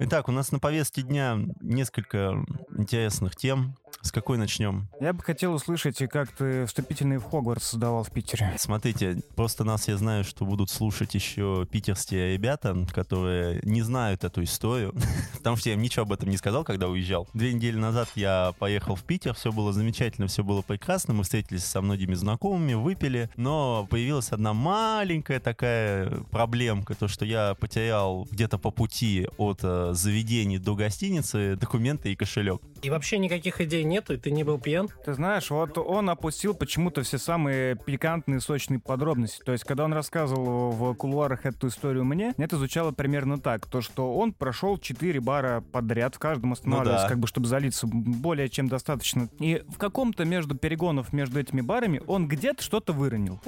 Итак, у нас на повестке дня несколько интересных тем. С какой начнем? Я бы хотел услышать, как ты вступительный в Хогвартс создавал в Питере. Смотрите, просто нас я знаю, что будут слушать еще питерские ребята, которые не знают эту историю, потому что я им ничего об этом не сказал, когда уезжал. Две недели назад я поехал в Питер, все было замечательно, все было прекрасно, мы встретились со многими знакомыми, выпили, но появилась одна маленькая такая проблемка, то, что я потерял где-то по пути от э, заведений до гостиницы документы и кошелек. И вообще никаких идей нету, и ты не был пьян? Ты знаешь, вот он опустил почему-то все самые пикантные, сочные подробности. То есть, когда он рассказывал в кулуарах эту историю мне, это звучало примерно так. То, что он прошел 4 бара подряд, в каждом останавливаясь, Ну да. как бы, чтобы залиться более чем достаточно. И в каком-то между перегонов между этими барами он где-то что-то выронил.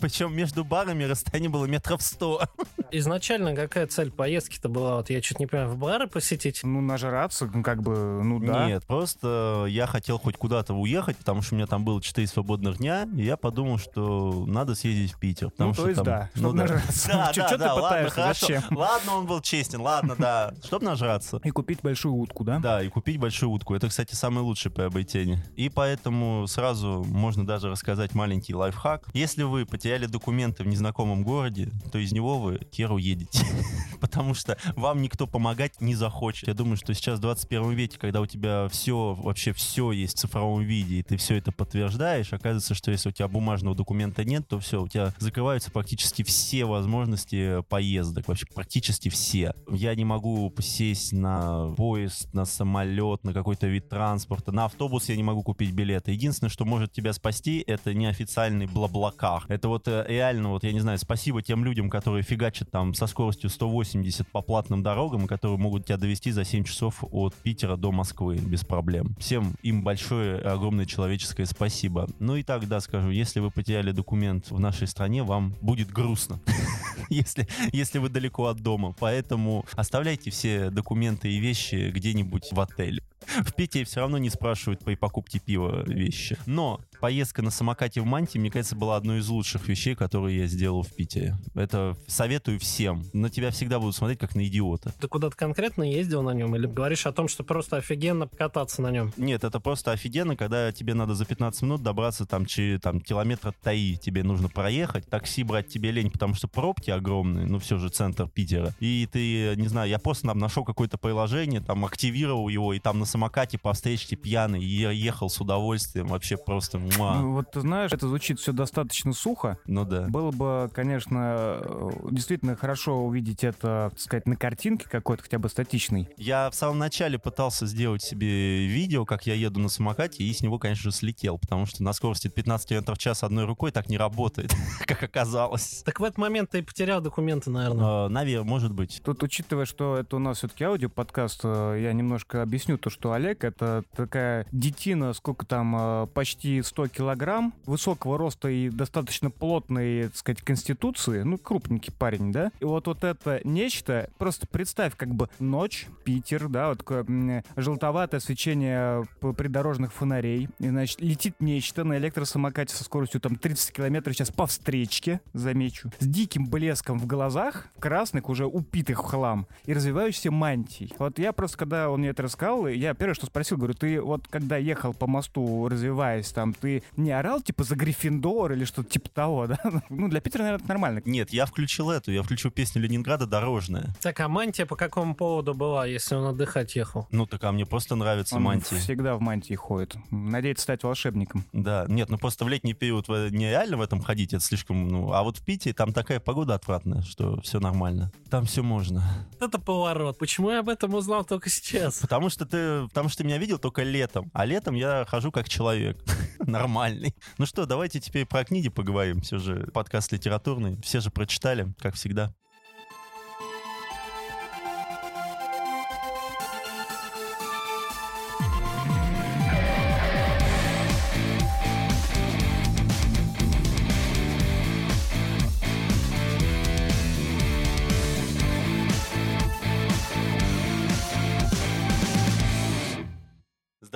Причем между барами расстояние было метров сто. Изначально какая цель поездки-то была? Вот я чуть не понимаю, в бары посетить? Ну, нажраться, как бы, ну да. Нет, просто я хотел хоть куда-то уехать, потому что у меня там было 4 свободных дня, и я подумал, что надо съездить в Питер. Потому Ну, что то есть там- да, ну чтоб да. нажраться. Да, Чё- да, ты да, ладно, пытаешься, хорошо. зачем? Ладно, он был честен, ладно, да. Чтоб нажраться. И купить большую утку, да? Да, и купить большую утку. Это, кстати, самое лучшее приобретение. И поэтому сразу можно даже рассказать маленький лайфхак. Если вы потеряли документы в незнакомом городе, то из него вы хер уедете. Потому что вам никто помогать не захочет. Я думаю, что сейчас в 21 веке, когда у тебя все, вообще все есть в цифровом виде, и ты все это подтверждаешь, оказывается, что если у тебя бумажного документа нет, то все, у тебя закрываются практически все возможности поездок. Вообще практически все. Я не могу сесть на поезд, на самолет, на какой-то вид транспорта. На автобус я не могу купить билеты. Единственное, что может тебя спасти, это неофициальный бла-блакар. Это вот э, реально, вот я не знаю, спасибо тем людям, которые фигачат там со скоростью 180 по платным дорогам, которые могут тебя довести за 7 часов от Питера до Москвы без проблем. Всем им большое, огромное человеческое спасибо. Ну и так, да, скажу, если вы потеряли документ в нашей стране, вам будет грустно, если, если вы далеко от дома. Поэтому оставляйте все документы и вещи где-нибудь в отеле. В Питере все равно не спрашивают при покупке пива вещи. Но поездка на самокате в Манте, мне кажется, была одной из лучших вещей, которые я сделал в Питере. Это советую всем. На тебя всегда будут смотреть как на идиота. Ты куда-то конкретно ездил на нем? Или говоришь о том, что просто офигенно кататься на нем? Нет, это просто офигенно, когда тебе надо за 15 минут добраться там, чи, там километра три тебе нужно проехать, такси брать тебе лень, потому что пробки огромные, ну все же центр Питера. И ты, не знаю, я просто там нашел какое-то приложение, там активировал его, и там на самокате по встречке пьяный, ехал с удовольствием, вообще просто муа. Ну, вот ты знаешь, это звучит все достаточно сухо. Ну да. Было бы, конечно, э, действительно хорошо увидеть это, так сказать, на картинке какой-то, хотя бы статичной. Я в самом начале пытался сделать себе видео, как я еду на самокате, и с него, конечно же, слетел, потому что на скорости 15 км в час одной рукой так не работает, как оказалось. Так в этот момент ты и потерял документы, наверное. Наверное, может быть. Тут, учитывая, что это у нас все-таки аудиоподкаст, э, я немножко объясню то, что Олег — это такая детина, сколько там, э, почти 100 килограмм, высокого роста и достаточно плотной, так сказать, конституции, ну, крупненький парень, да? И вот, вот это нечто, просто представь, как бы ночь, Питер, да, вот такое желтоватое свечение придорожных фонарей, и, значит, летит нечто на электросамокате со скоростью там 30 километров сейчас по встречке, замечу, с диким блеском в глазах, красных, уже упитых в хлам, и развивающейся мантией. Вот я просто, когда он мне это рассказал, я первое, что спросил, говорю, ты вот когда ехал по мосту, развиваясь там, ты не орал типа за Гриффиндор или что-то типа того, да? Ну, для Питера, наверное, это нормально. Нет, я включил эту, я включил песню Ленинграда «Дорожная». Так, а мантия по какому поводу была, если он отдыхать ехал? Ну, так а мне просто нравится Он мантия. всегда в мантии ходит. Надеется стать волшебником. Да, нет, ну просто в летний период нереально в этом ходить, это слишком, ну, а вот в Питере там такая погода отвратная, что все нормально. Там все можно. Это поворот. Почему я об этом узнал только сейчас? Потому что ты, потому что ты меня видел только летом, а летом я хожу как человек. Нормальный. Ну что, давайте теперь про книги поговорим. Все же подкаст литературный. Все же прочитали, как всегда.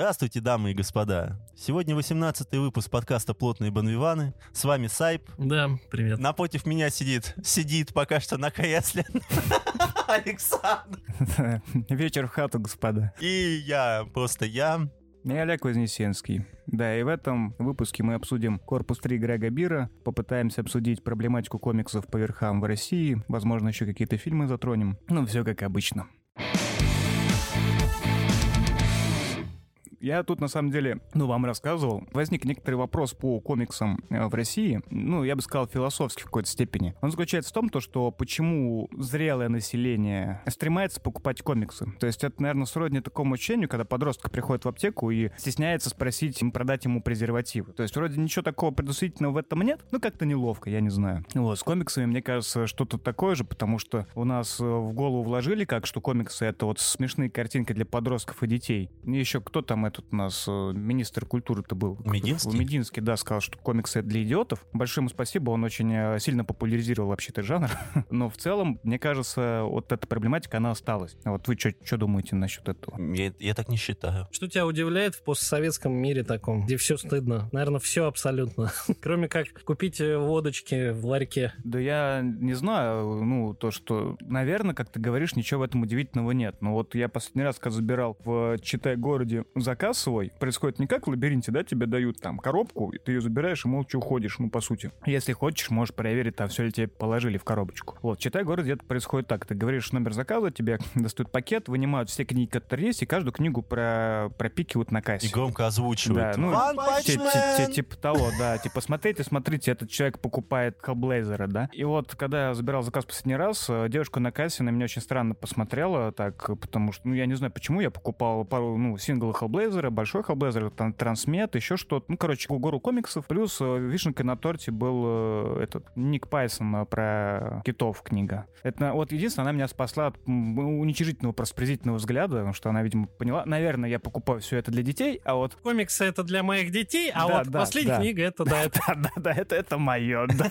Здравствуйте, дамы и господа. Сегодня 18 выпуск подкаста «Плотные банвиваны». С вами Сайп. Да, привет. Напротив меня сидит, сидит пока что на кресле Александр. Вечер в хату, господа. И я, просто я. И Олег Вознесенский. Да, и в этом выпуске мы обсудим «Корпус 3» Грега Бира, попытаемся обсудить проблематику комиксов по верхам в России, возможно, еще какие-то фильмы затронем. Ну, все как обычно. Я тут, на самом деле, ну, вам рассказывал. Возник некоторый вопрос по комиксам э, в России. Ну, я бы сказал, философский в какой-то степени. Он заключается в том, то, что почему зрелое население стремается покупать комиксы. То есть это, наверное, сродни такому ощущению, когда подросток приходит в аптеку и стесняется спросить, им продать ему презервативы. То есть вроде ничего такого предусмотрительного в этом нет, но как-то неловко, я не знаю. Вот, с комиксами, мне кажется, что-то такое же, потому что у нас э, в голову вложили как, что комиксы — это вот смешные картинки для подростков и детей. И еще кто там этот у нас э, министр культуры-то был? Мединский? Мединский, да, сказал, что комиксы для идиотов. Большое ему спасибо, он очень э, сильно популяризировал вообще этот жанр. Но в целом, мне кажется, вот эта проблематика, она осталась. Вот вы что думаете насчет этого? Я, я так не считаю. Что тебя удивляет в постсоветском мире таком, где все стыдно? Наверное, все абсолютно. Кроме как купить э, водочки в ларьке. Да я не знаю, ну, то, что, наверное, как ты говоришь, ничего в этом удивительного нет. Но вот я последний раз, когда забирал в Читай-городе заказ свой, происходит не как в лабиринте, да, тебе дают там коробку, и ты ее забираешь и молча уходишь, ну, по сути. Если хочешь, можешь проверить, там все ли тебе положили в коробочку. Вот, Читай-город где-то происходит так. Ты говоришь номер заказа, тебе достают пакет, вынимают все книги, которые есть, и каждую книгу про... пропикивают на кассе. И громко озвучивают. Да, ну, Типа того, да. Типа, смотрите, смотрите, этот человек покупает Хеллблейзера, да. И вот, когда я забирал заказ последний раз, э, девушка на кассе на меня очень странно посмотрела, так, потому что, ну, я не знаю, почему я покупал пару, ну, синглы Хеллблейзера, большой Хеллблейзер, там, Трансмет, еще что-то. Ну, короче, гору комиксов. Плюс э, вишенкой на торте был э, этот Ник Пайсон э, про китов книга. Это вот единственное, она меня спасла от уничижительного, проспрезительного взгляда, потому что она, видимо, поняла. Наверное, я покупаю все это для детей, а вот Комиксы это для моих детей, а Да, вот да, последняя да. книга это да, это да, да, да, это, это мое, да.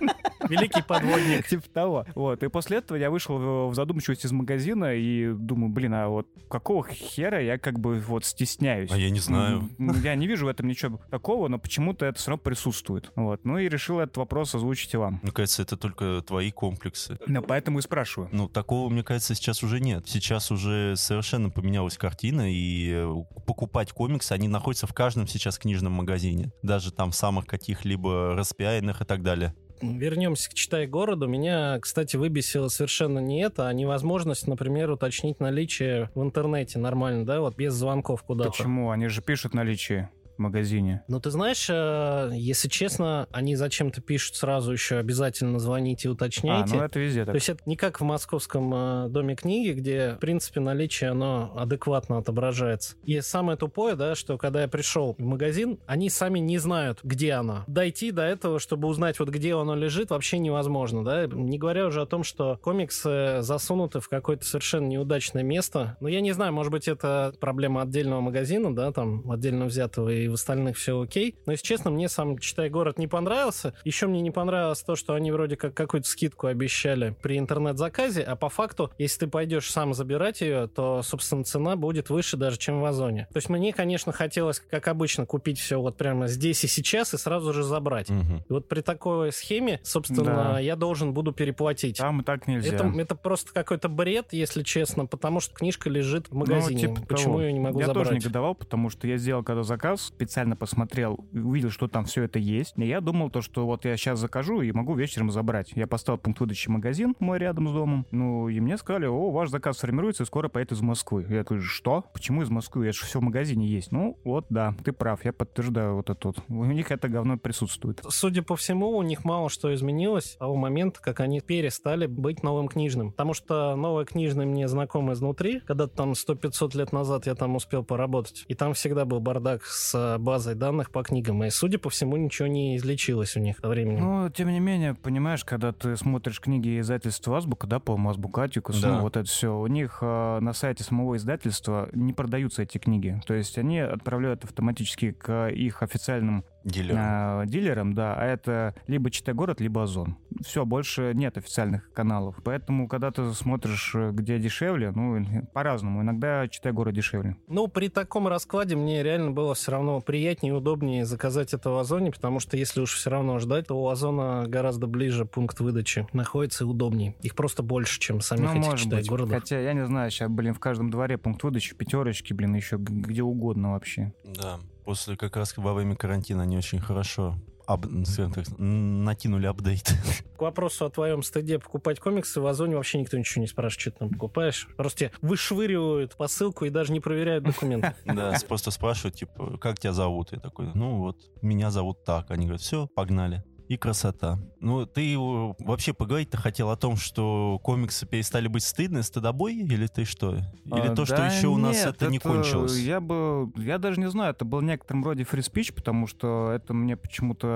великий подводник. Типа того. Вот. И после этого я вышел в- в задумчивость из магазина и думаю, блин, а вот какого хера я как бы вот стесняюсь? А я не знаю. Я не вижу в этом ничего такого, но почему-то это все равно присутствует. Вот. Ну и решил этот вопрос озвучить и вам. Мне кажется, это только твои комплексы. Ну, поэтому и спрашиваю. Ну, такого, мне кажется, сейчас уже нет. Сейчас уже совершенно поменялась картина, и э, покупать комиксы, они находятся в каждом сейчас книжном магазине. Даже там самых каких-либо распиаренных и так далее. Вернемся к «Читай городу». Меня, кстати, выбесило совершенно не это, а невозможность, например, уточнить наличие в интернете нормально, да, вот без звонков куда-то. Почему? Они же пишут наличие магазине. Ну, ты знаешь, э, если честно, они зачем-то пишут сразу еще обязательно звоните, А, уточняйте. ну это везде То так. есть это не как в московском э, доме книги, где, в принципе, наличие, оно адекватно отображается. И самое тупое, да, что когда я пришел в магазин, они сами не знают, где она. Дойти до этого, чтобы узнать, вот где оно лежит, вообще невозможно, да. Не говоря уже о том, что комиксы засунуты в какое-то совершенно неудачное место. Ну, я не знаю, может быть, это проблема отдельного магазина, да, там, отдельно взятого, и в остальных все окей. Но, если честно, мне сам «Читай город» не понравился. Еще мне не понравилось то, что они вроде как какую-то скидку обещали при интернет-заказе, а по факту, если ты пойдешь сам забирать ее, то, собственно, цена будет выше даже, чем в Озоне. То есть мне, конечно, хотелось, как обычно, купить все вот прямо здесь и сейчас и сразу же забрать. Мгм. И вот при такой схеме, собственно, Да. я должен буду переплатить. Там и так нельзя. Это, это просто какой-то бред, если честно, потому что книжка лежит в магазине. Ну, типа Почему того. я не могу Я забрать? тоже негодовал, потому что я сделал когда заказ, специально посмотрел, увидел, что там все это есть. И я думал то, что вот я сейчас закажу и могу вечером забрать. Я поставил пункт выдачи магазин мой рядом с домом. Ну, и мне сказали, о, ваш заказ формируется и скоро поедет из Москвы. Я говорю, что? Почему из Москвы? Это же все в магазине есть. Ну, вот, да, ты прав, я подтверждаю вот это вот. У них это говно присутствует. Судя по всему, у них мало что изменилось с того момента, как они перестали быть новым книжным. Потому что новое книжное мне знакомо изнутри. Когда-то там 100-500 лет назад я там успел поработать. И там всегда был бардак с базой данных по книгам. И, судя по всему, ничего не излечилось у них со временем. Ну, тем не менее, понимаешь, когда ты смотришь книги издательства Азбука, да, по-моему, Азбука Атикус, Да. ну, вот это все, у них э, на сайте самого издательства не продаются эти книги. То есть они отправляют автоматически к их официальным Дилером. а, дилером, да, а это либо Читай город, либо Озон. Все, больше нет официальных каналов. Поэтому, когда ты смотришь, э, где дешевле, ну, по-разному. Иногда Читай город дешевле. Ну, при таком раскладе мне реально было все равно приятнее и удобнее заказать это в Озоне, потому что если уж все равно ждать, то у Озона гораздо ближе пункт выдачи находится и удобнее. Их просто больше, чем самих ну, этих может быть. городов. Хотя, я не знаю, сейчас, блин, в каждом дворе пункт выдачи, пятерочки, блин, еще где угодно вообще. Да. После как раз во время карантина они очень хорошо об- скажем так, накинули апдейт. К вопросу о твоем стыде покупать комиксы, в Озоне вообще никто ничего не спрашивает, что ты там покупаешь. Просто тебе вышвыривают посылку и даже не проверяют документы. Да, просто спрашивают, типа, как тебя зовут? Я такой, ну вот, меня зовут так. Они говорят, все, погнали. И красота. Ну, ты вообще поговорить-то хотел о том, что комиксы перестали быть стыдны, стыдобой? Или ты что? Или А, то, что да еще у нас нет, это не кончилось? Я бы, я даже не знаю, это был некотором роде speech, потому что это мне почему-то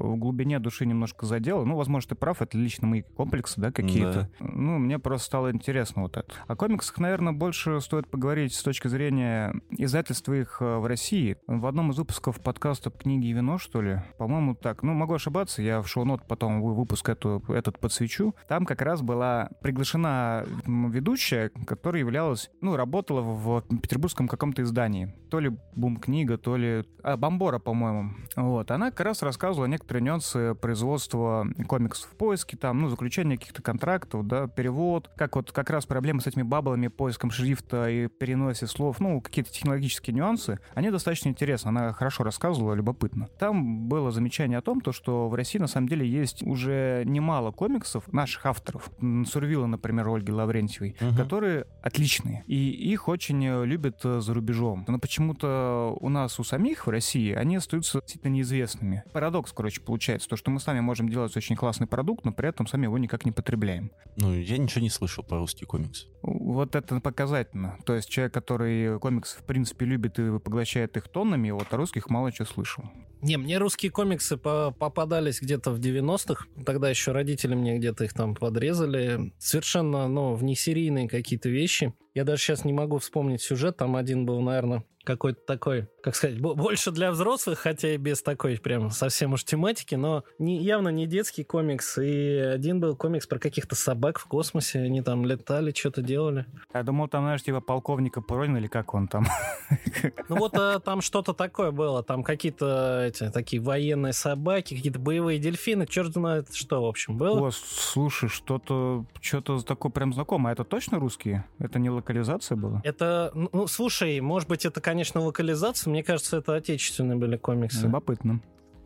в глубине души немножко задело. Ну, возможно, ты прав, это лично мои комплексы, да, какие-то. Ну, мне просто стало интересно вот это. О комиксах, наверное, больше стоит поговорить с точки зрения издательства их э, в России. В одном из выпусков подкаста «Книги и вино», что ли, по-моему, так, ну, могу ошибаться, я в шоу-нот потом вы- выпуск эту, этот подсвечу. Там как раз была приглашена ведущая, которая являлась, ну, работала в петербургском каком-то издании. То ли Бум-книга, то ли... А, Бомбора, по-моему. Вот. Она как раз рассказывала некоторые нюансы производства комиксов в поиске, там, ну, заключение каких-то контрактов, да, перевод, как вот как раз проблемы с этими баблами, поиском шрифта и переносе слов, ну, какие-то технологические нюансы, они достаточно интересны. Она хорошо рассказывала, любопытно. Там было замечание о том, то, что в России на самом деле есть уже немало комиксов наших авторов. Сурвила, например, Ольги Лаврентьевой, Мгм. которые отличные. И их очень э, любят э, за рубежом. Но почему-то у нас, у самих в России, они остаются действительно неизвестными. Парадокс, короче, получается. То, что мы сами можем делать очень классный продукт, но при этом сами его никак не потребляем. Ну, я ничего не слышал про русский комикс. Вот это показательно. То есть человек, который комиксы в принципе любит и поглощает их тоннами, вот о русских мало чего слышал. Не, мне русские комиксы по- попадались где-то в 90-х. Тогда еще родители мне где-то их там подрезали. Совершенно, ну, внесерийные какие-то вещи. Я даже сейчас не могу вспомнить сюжет. Там один был, наверное, какой-то такой, как сказать, бо- больше для взрослых, хотя и без такой прям совсем уж тематики, но не, явно не детский комикс. И один был комикс про каких-то собак в космосе. Они там летали, что-то делали. Я думал, там, знаешь, типа полковника Пронина или как он там. Ну вот э, там что-то такое было. Там какие-то эти такие военные собаки, какие-то боевые дельфины. Черт знает что, в общем, было. О, слушай, что-то что-то такое прям знакомое. Это точно русские? Это не локализация была? Это, ну, ну, слушай, может быть, это, конечно, локализация. Мне кажется, это отечественные были комиксы. Любопытно.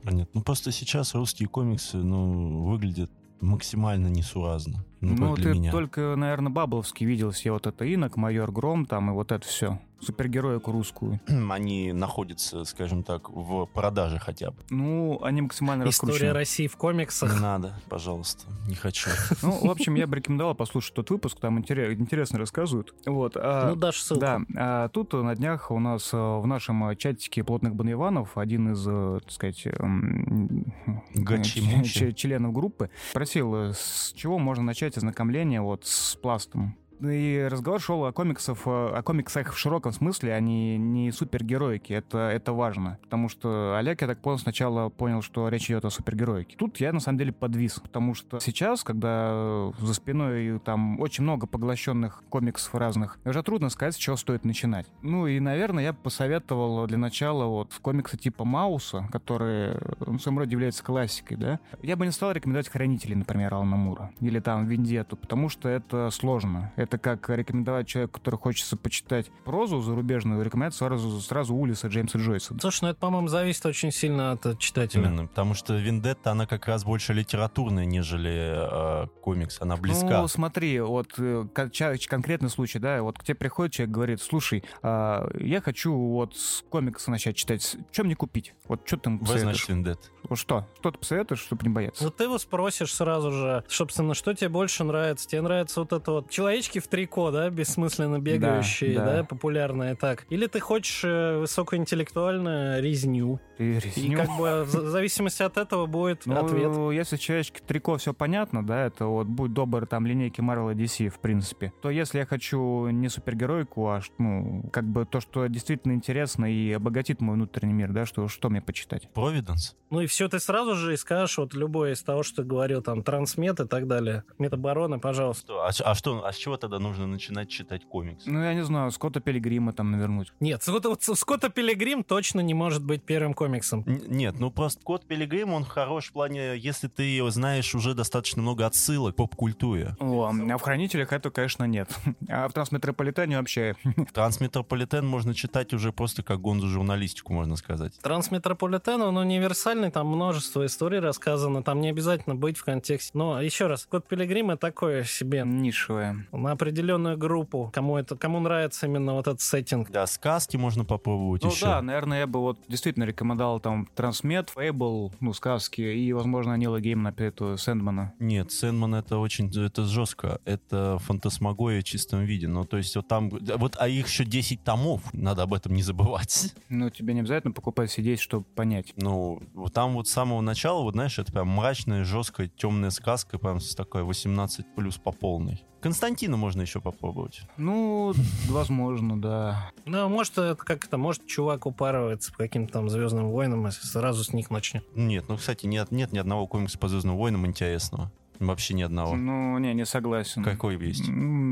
Нет, ну просто сейчас русские комиксы, ну, выглядят максимально несуразно. Ну, Ну, ты меня. только, наверное, Бабловский видел все вот это Инок, Майор Гром там и вот это все. Супергероику русскую. Они находятся, скажем так, в продаже хотя бы. Ну, они максимально История раскручены. России в Не комиксах. надо, пожалуйста, не хочу. Ну, в общем, я бы рекомендовал послушать тот выпуск, там интере- интересно рассказывают. Вот. а, Ну, дашь ссылку. Да, а тут на днях у нас э, в нашем чатике плотных баниванов один из, э, так сказать, эм, членов группы просил, э, с чего можно начать ознакомление вот с пластом. И разговор шел о комиксах, э, о комиксах в широком смысле, а не, супергероике. Это, это важно. Потому что Олег, я так понял, сначала понял, что речь идет о супергероике. Тут я на самом деле подвис. Потому что сейчас, когда за спиной там очень много поглощенных комиксов разных, уже трудно сказать, с чего стоит начинать. Ну и, наверное, я посоветовал для начала вот комиксы типа Мауса, которые ну, в своем роде являются классикой, да. Я бы не стал рекомендовать Хранителей, например, Алана Мура. Или там Вендетту, потому что это сложно. Это как рекомендовать человеку, который хочется почитать прозу зарубежную, рекомендовать сразу, сразу Улиса Джеймса Джойса. Слушай, ну это, по-моему, зависит очень сильно от э, читателя. Именно, потому что Вендетта, она как раз больше литературная, нежели э, комикс. Она близка. Ну, смотри, вот э, конкретный случай, да, вот к тебе приходит человек, говорит, слушай, а, я хочу вот с комикса начать читать, что мне купить? Вот что ты знаешь посоветуешь? Вендетта. Вот Что? Что ты посоветуешь, чтобы не бояться? Ну, ты его спросишь сразу же, собственно, что тебе больше нравится? Тебе нравится вот это вот... Человечки Девочки в трико, да, бессмысленно бегающие, да, да. да популярные так. Или ты хочешь э, высокоинтеллектуальную резню. И И резню. как бы в за- зависимости от этого будет Ну, ответ. если человечки трико все понятно, да, это вот будь добр, там линейки Marvel и DC, в принципе, то если я хочу не супергеройку, а ну, как бы то, что действительно интересно и обогатит мой внутренний мир, да, что, что мне почитать? Провиденс? Ну и все, ты сразу же и скажешь вот любое из того, что ты говорил, там, трансмет и так далее. Метабороны, пожалуйста. А, а что? А с чего тогда нужно начинать читать комикс? Ну, я не знаю, Скотта Пилигрима там навернуть. Нет, Скотта, вот Скотта Пилигрим точно не может быть первым комиксом. Н- Нет, ну просто Кот Пилигрим, он хорош в плане, если ты его знаешь уже достаточно много отсылок к поп-культуре. О, а в Хранителях это, конечно, нет. А в Трансметрополитене вообще... Трансметрополитен можно читать уже просто как гонзу журналистику, можно сказать. Трансметрополитен, он универсальный, там множество историй рассказано, там не обязательно быть в контексте. Но еще раз, Кот Пилигрима такое себе Нишевая. на определенную группу, кому это, кому нравится именно вот этот сеттинг. Да, сказки можно попробовать Ну еще. да, наверное, я бы вот действительно рекомендовал там Трансмет, Фейбл, ну, сказки, и, возможно, Нила Геймана, эту Сэндмана. Нет, Сэндман это очень, это жестко. Это фантасмагория в чистом виде. Ну, то есть вот там, вот, а их еще 10 томов, надо об этом не забывать. Ну, тебе не обязательно покупать сидеть, чтобы понять. Ну, вот там вот с самого начала, вот знаешь, это прям мрачная, жесткая, темная сказка, прям с такой 18 плюс по полной. Константина можно еще попробовать. Ну, возможно, да. Ну, может, это как это, может, чувак упарывается по каким-то там Звездным войнам, если сразу с них начнет. Нет, ну, кстати, нет, нет ни одного комикса по Звездным войнам интересного. Вообще ни одного. Ну, не, не согласен. Какой есть?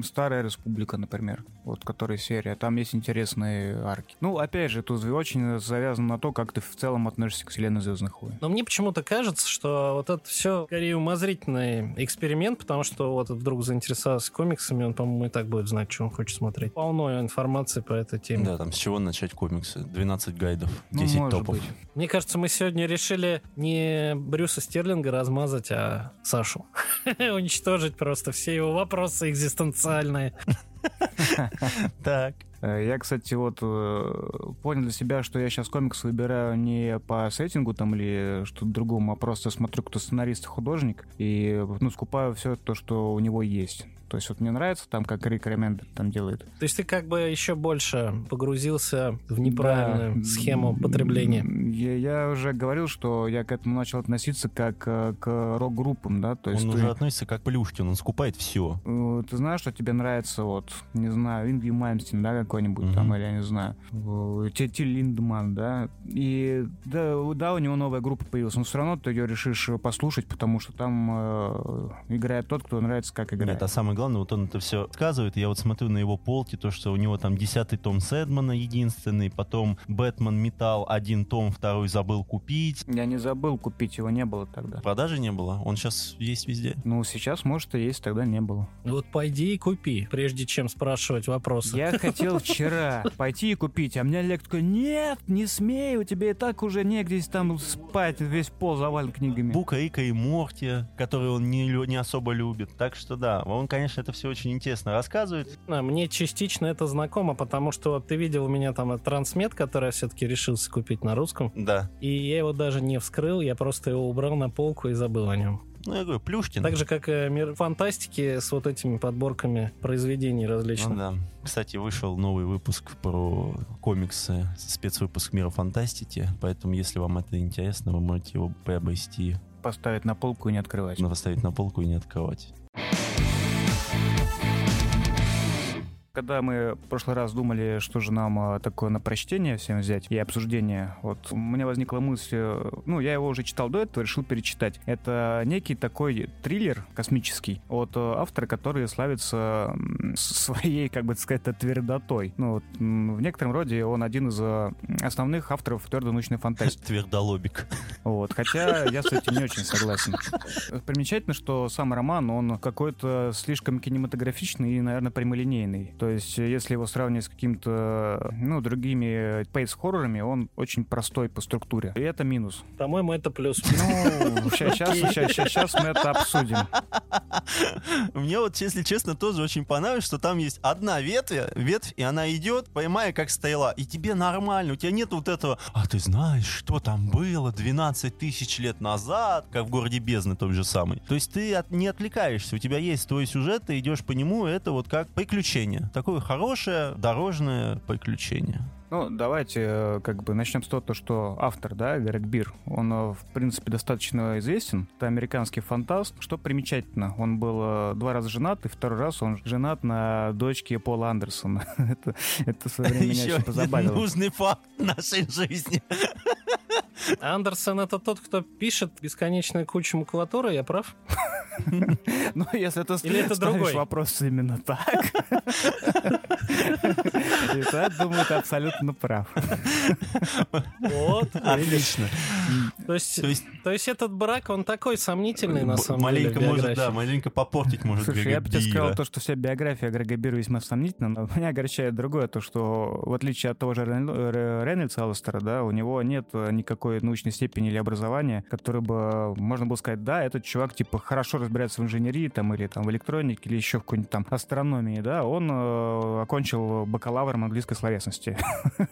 Старая Республика, например. Вот, которая серия. Там есть интересные арки. Ну, опять же, тут очень завязано на то, как ты в целом относишься к вселенной Звездных войн. Но мне почему-то кажется, что вот это все скорее умозрительный эксперимент, потому что вот вдруг заинтересовался комиксами, он, по-моему, и так будет знать, что он хочет смотреть. Полно информации по этой теме. Да, там с чего начать комиксы? 12 гайдов, Ну, 10 может топов. быть. Мне кажется, мы сегодня решили не Брюса Стерлинга размазать, а Сашу. Уничтожить просто все его вопросы экзистенциальные. Так. Э, Я, кстати, вот э, понял для себя, что я сейчас комикс выбираю не по сеттингу там или что-то другому, а просто смотрю, кто сценарист и художник, и ну, скупаю все то, что у него есть. То есть вот мне нравится там, как Рик Ремендер там делает. То есть ты как бы еще больше погрузился в неправильную Да. схему потребления. Я, я уже говорил, что я к этому начал относиться как э, к рок-группам, да, то есть Он ты, уже относится как Плюшкин, он скупает все. э, ты знаешь, что тебе нравится, вот, не знаю, Ингви Маймстин, да, какой-нибудь там, Мгм. или я не знаю, э, Ти Ти Линдман, да, и да, у- да, у него новая группа появилась, но все равно ты ее решишь послушать, потому что там э, играет тот, кто нравится, как играет. Нет, а самое главное, вот он это все сказывает. Я вот смотрю на его полки, то, что у него там десятый том Сэдмана единственный, потом Бэтмен Металл один том, второй забыл купить. Я не забыл купить, его не было тогда. Продажи не было, он сейчас есть везде. Ну, сейчас, может, и есть, тогда не было. Вот пойди и купи, прежде чем спрашивать вопросы. Я хотел вчера пойти и купить, а мне Олег такой, нет, не смей, у тебя и так уже негде там спать, весь пол завален книгами. Бука, Рика и Морти, который он не, не особо любит. Так что да, он, конечно, это все очень интересно рассказывает. Мне частично это знакомо, потому что вот ты видел у меня там трансмет, который я все-таки решился купить на русском. Да. И я его даже не вскрыл, я просто его убрал на полку и забыл о нем. Ну, я говорю, Плюшкин. Так же, как и мир фантастики с вот этими подборками произведений Ну различных. да. Кстати, вышел новый выпуск про комиксы, спецвыпуск мира фантастики, поэтому, если вам это интересно, вы можете его приобрести, Поставить на полку и не открывать. поставить на полку и не открывать. Когда мы в прошлый раз думали, что же нам а, такое на прочтение всем взять и обсуждение, вот у меня возникла мысль, э, ну, я его уже читал до этого, решил перечитать. Это некий такой триллер космический от э, автора, который славится своей, как бы сказать, твердотой. Ну, вот, в некотором роде он один из э, основных авторов твердой научной фантастики. Твердолобик. Вот, хотя я с этим не очень согласен. Примечательно, что сам роман, он какой-то слишком кинематографичный и, наверное, прямолинейный. То есть, если его сравнивать с каким-то, ну, другими пейс-хоррорами, он очень простой по структуре. И это минус. По-моему, это плюс. Ну, сейчас, сейчас, сейчас мы это обсудим. Мне вот, если честно, тоже очень понравилось, что там есть одна ветвь, ветвь, и она идет, поймая как стояла, и тебе нормально, у тебя нет вот этого, а ты знаешь, что там было 12 тысяч лет назад, как в городе Бездны тот же самый. То есть ты от, не отвлекаешься, у тебя есть твой сюжет, ты идешь по нему, это вот как приключение. Такое хорошее дорожное приключение. Ну, давайте э, как бы начнем с того, что автор, да, Грег Бир, он, э, в принципе, достаточно известен. Это американский фантаст. Что примечательно, он был э, два раза женат, и второй раз он женат на дочке Пола Андерсона. это, это в свое время меня Еще очень позабавило. нужный факт нашей жизни. Андерсон это тот, кто пишет бесконечную кучу макулатуры, я прав? Ну, если ты Или это ставишь другой? вопрос именно так, и то, я думаю, ты абсолютно прав. Вот. Отлично. То есть, То есть то есть этот брак, он такой сомнительный, на самом маленько деле, может, да, маленько попортить может Слушай, Грега я бы тебе сказал то, что вся биография Грега Бира весьма сомнительна, но меня огорчает другое, то, что в отличие от того же Рейнольдса Алластера, да, у него нет э, никакой научной степени или образования, который бы можно было сказать, да, этот чувак, типа, хорошо разбирается в инженерии, там, или там в электронике, или еще в какой-нибудь там астрономии, да, он э, окончил бакалавром английской словесности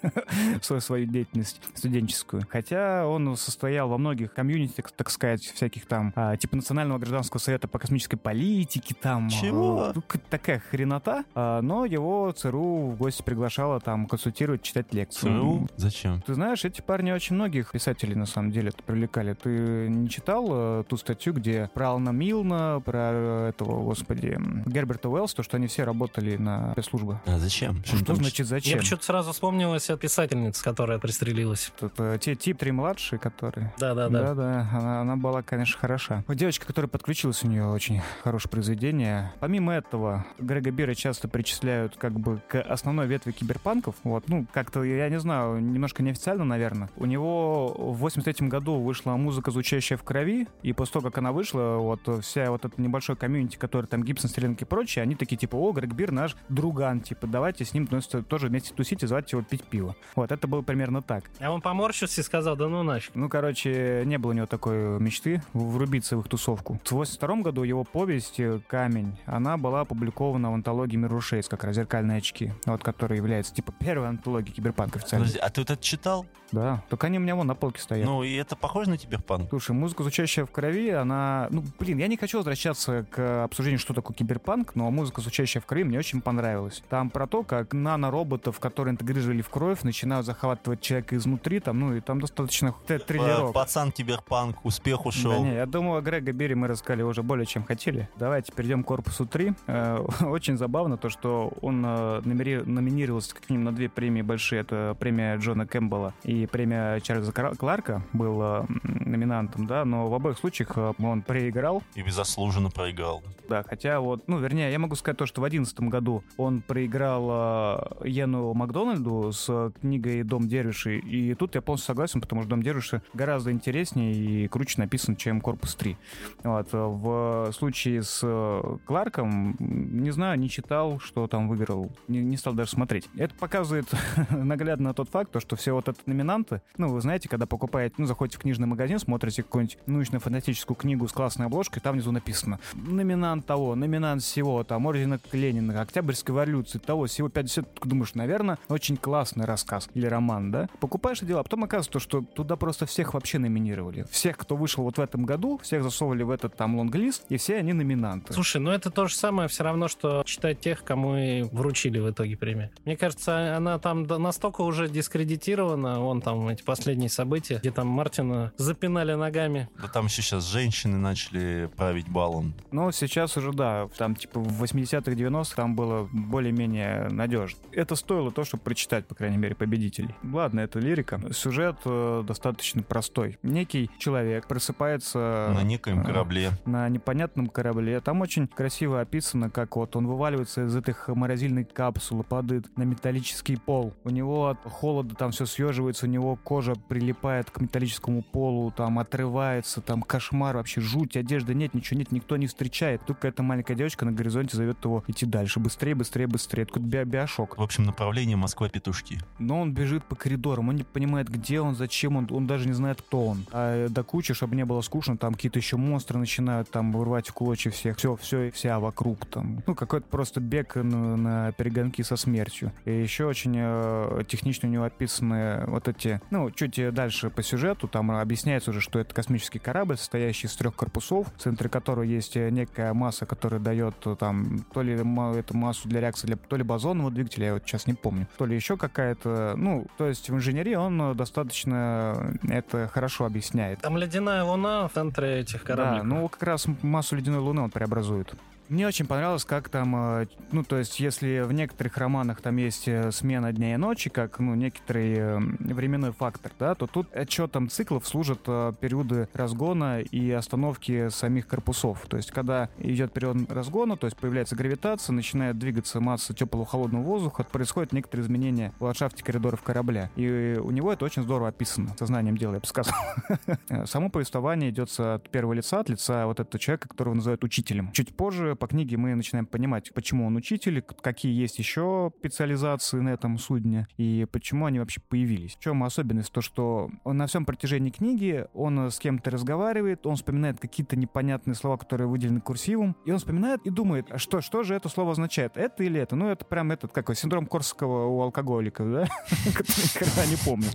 свою, свою деятельность студенческую. Хотя он состоял во многих комьюнити, так, сказать, всяких там, а, типа Национального гражданского совета по космической политике, там... Чего? э, ну, такая хренота, а, но его ЦРУ в гости приглашала там консультировать, читать лекции. ЦРУ? Зачем? Ты знаешь, эти парни очень многих писателей на самом деле привлекали. Ты не читал э, ту статью, где про Алана Милна, про этого, господи, Герберта Уэллс, то, что они все работали на спецслужбы? А зачем? Что, там значит Мне зачем? почему-то сразу вспомнилась эта писательница, которая пристрелилась. Это те тип три младшие, которые... Да-да-да. Да-да, она, она была, конечно, хороша. Вот девочка, которая подключилась, у нее очень хорошее произведение. Помимо этого, Грега Бира часто причисляют как бы к основной ветви киберпанков. Вот, ну, как-то, я не знаю, немножко неофициально, наверное. У него в 83 году вышла музыка, звучащая в крови, и после того, как она вышла, вот вся вот эта небольшой комьюнити, который там Гибсон, Стрелянки и прочее, они такие, типа, о, Грег Бир наш друган, типа, давайте с ним тоже вместе тусить и звать его пить пиво. Вот, это было примерно так. А он поморщился и сказал, да ну нафиг. Ну, короче, не было у него такой мечты врубиться в их тусовку. В 82 году его повесть э, «Камень», она была опубликована в антологии «Мир Рушейс», как раз «Зеркальные очки», вот, которая является, типа, первой антологией киберпанка официально. Подожди, а ты это читал? Да, только они у меня вон на полке стоят. Ну, и это похоже на киберпанк? Слушай, музыка, звучащая в крови, она... Ну, блин, я не хочу возвращаться к обсуждению, что такое киберпанк, но музыка, звучащая в крови, мне очень понравилась. Там про то, как нанороботов, которые интегрировали в кровь, начинают захватывать человека изнутри, там, ну, и там достаточно П- триллеров. Пацан киберпанк, успех Да ушел. не, я думаю, Грега Бири мы рассказали уже более чем хотели. Давайте перейдем к корпусу 3. Э, Очень забавно то, что он э, номинировался как минимум на две премии большие. Это премия Джона Кэмпбелла и премия Чарльза Кларка был э, номинантом, да, но в обоих случаях э, он проиграл, И беззаслуженно проиграл. да, хотя вот, ну, вернее, я могу сказать то, что в одиннадцатом году он проиграл э, Йену Макдональду с книгой «Дом Дервиши», и тут я полностью согласен, потому что «Дом Дервиши» гораздо интереснее и круче написан, чем «Корпус 3». Вот, в случае с э, Кларком, не знаю, не читал, что там выиграл, не, не стал даже смотреть. Это показывает наглядно тот факт, то, что все вот это номинанты, ну, вы знаете, когда покупаете, ну, заходите в книжный магазин, смотрите какую-нибудь научно-фантастическую книгу с классной обложкой, там внизу написано номинант того, номинант всего, там, ордена Ленина, Октябрьской революции, того, всего 50, ты думаешь, наверное, очень классный рассказ или роман, да? Покупаешь это дело, а потом оказывается, что туда просто всех вообще номинировали. Всех, кто вышел вот в этом году, всех засовывали в этот там лонглист, и все они номинанты. Слушай, ну это то же самое все равно, что читать тех, кому и вручили в итоге премию. Мне кажется, она там настолько уже дискредитирована, вон там эти последние события, где там Мартина запинали ногами. Да там еще сейчас женщины начали править балом. Но сейчас уже, да, там типа в 80-х, 90-х там было более-менее надежно. Это стоило то, чтобы прочитать, по крайней мере, победителей. Ладно, это лирика. Сюжет э, достаточно простой. Некий человек просыпается... На некоем э, корабле. на непонятном корабле. Там очень красиво описано, как вот он вываливается из этой морозильной капсулы, падает на металлический пол. У него от холода там все съеживается, у него кожа прилипает к металлическому полу, там отрывается, там кошмар, вообще жуть, одежды нет, нет, ничего нет, никто не встречает. Только эта маленькая девочка на горизонте зовет его идти дальше. Быстрее, быстрее, быстрее. Такой би биошок. В общем, направление Москва-Петушки. Но он бежит по коридорам, он не понимает, где он, зачем он, он даже не знает, кто он. А до кучи, чтобы не было скучно, там какие-то еще монстры начинают там вырвать в клочья всех. Все, все, вся вокруг там. Ну, какой-то просто бег на, на перегонки со смертью. И еще очень э, технично у него описаны вот эти, ну, чуть дальше по сюжету, там объясняется уже, что это космический корабль, состоящий из трех корпусов, в центре которого есть некая масса, которая дает э, там то ли эту массу для реакции, для, то ли бозонового двигателя, я вот сейчас не помню, то ли еще какая-то, ну, то есть в инженерии он достаточно это хорошо объясняет. Там ледяная луна в центре этих кораблей. Да, ну как раз массу ледяной луны он преобразует. Мне очень понравилось, как там, э, ну, то есть, если в некоторых романах там есть э, смена дня и ночи, как, ну, некоторый э, временной фактор, да, то тут отчетом циклов служат периоды разгона и остановки самих корпусов. То есть, когда идет период разгона, то есть появляется гравитация, начинает двигаться масса теплого холодного воздуха, происходят некоторые изменения в ландшафте коридоров корабля. И у него это очень здорово описано. Сознанием дела, я бы сказал. Само повествование идет от первого лица, от лица вот этого человека, которого называют учителем. Чуть позже по книге мы начинаем понимать, почему он учитель, какие есть еще специализации на этом судне и почему они вообще появились. В чем особенность? То, что он на всем протяжении книги, он с кем-то разговаривает, он вспоминает какие-то непонятные слова, которые выделены курсивом, и он вспоминает и думает, а что, что же это слово означает? Это или это? Ну, это прям этот, какой, синдром Корсакова у алкоголиков, да? Который никогда не помню.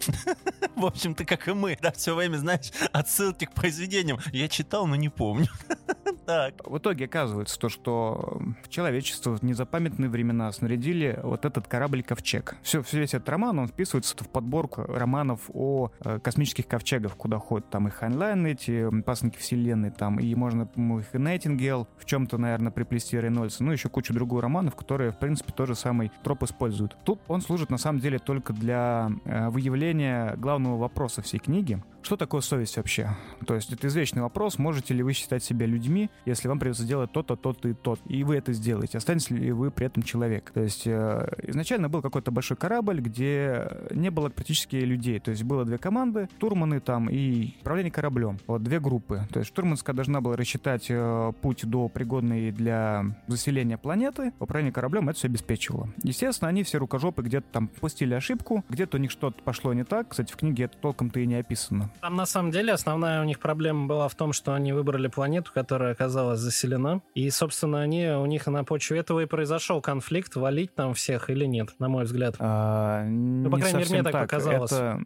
В общем-то, как и мы, да, все время, знаешь, отсылки к произведениям. Я читал, но не помню. Так. В итоге оказывается то, что человечество в незапамятные времена снарядили вот этот корабль «Ковчег». Все, весь этот роман, он вписывается в подборку романов о э, космических ковчегах, куда ходят там и Хайнлайн, эти «Пасынки вселенной», там, и можно ну, их и Найтингел в чем-то, наверное, приплести Рейнольдса, ну, еще кучу других романов, которые, в принципе, тоже самый троп используют. Тут он служит, на самом деле, только для э, выявления главного вопроса всей книги, что такое совесть вообще? То есть это извечный вопрос, можете ли вы считать себя людьми, если вам придется делать то-то, то-то и то и вы это сделаете. Останетесь ли вы при этом человек? То есть э, изначально был какой-то большой корабль, где не было практически людей. То есть было две команды, турманы там и управление кораблем. Вот две группы. То есть штурманская должна была рассчитать э, путь до пригодной для заселения планеты. Управление кораблем это все обеспечивало. Естественно, они все рукожопы где-то там пустили ошибку, где-то у них что-то пошло не так. Кстати, в книге это толком-то и не описано. Там на самом деле основная у них проблема была в том, что они выбрали планету, которая оказалась заселена. И, собственно, они, у них на почве этого и произошел конфликт, валить там всех или нет, на мой взгляд. А, ну, по крайней мере, мне так, так показалось. Это,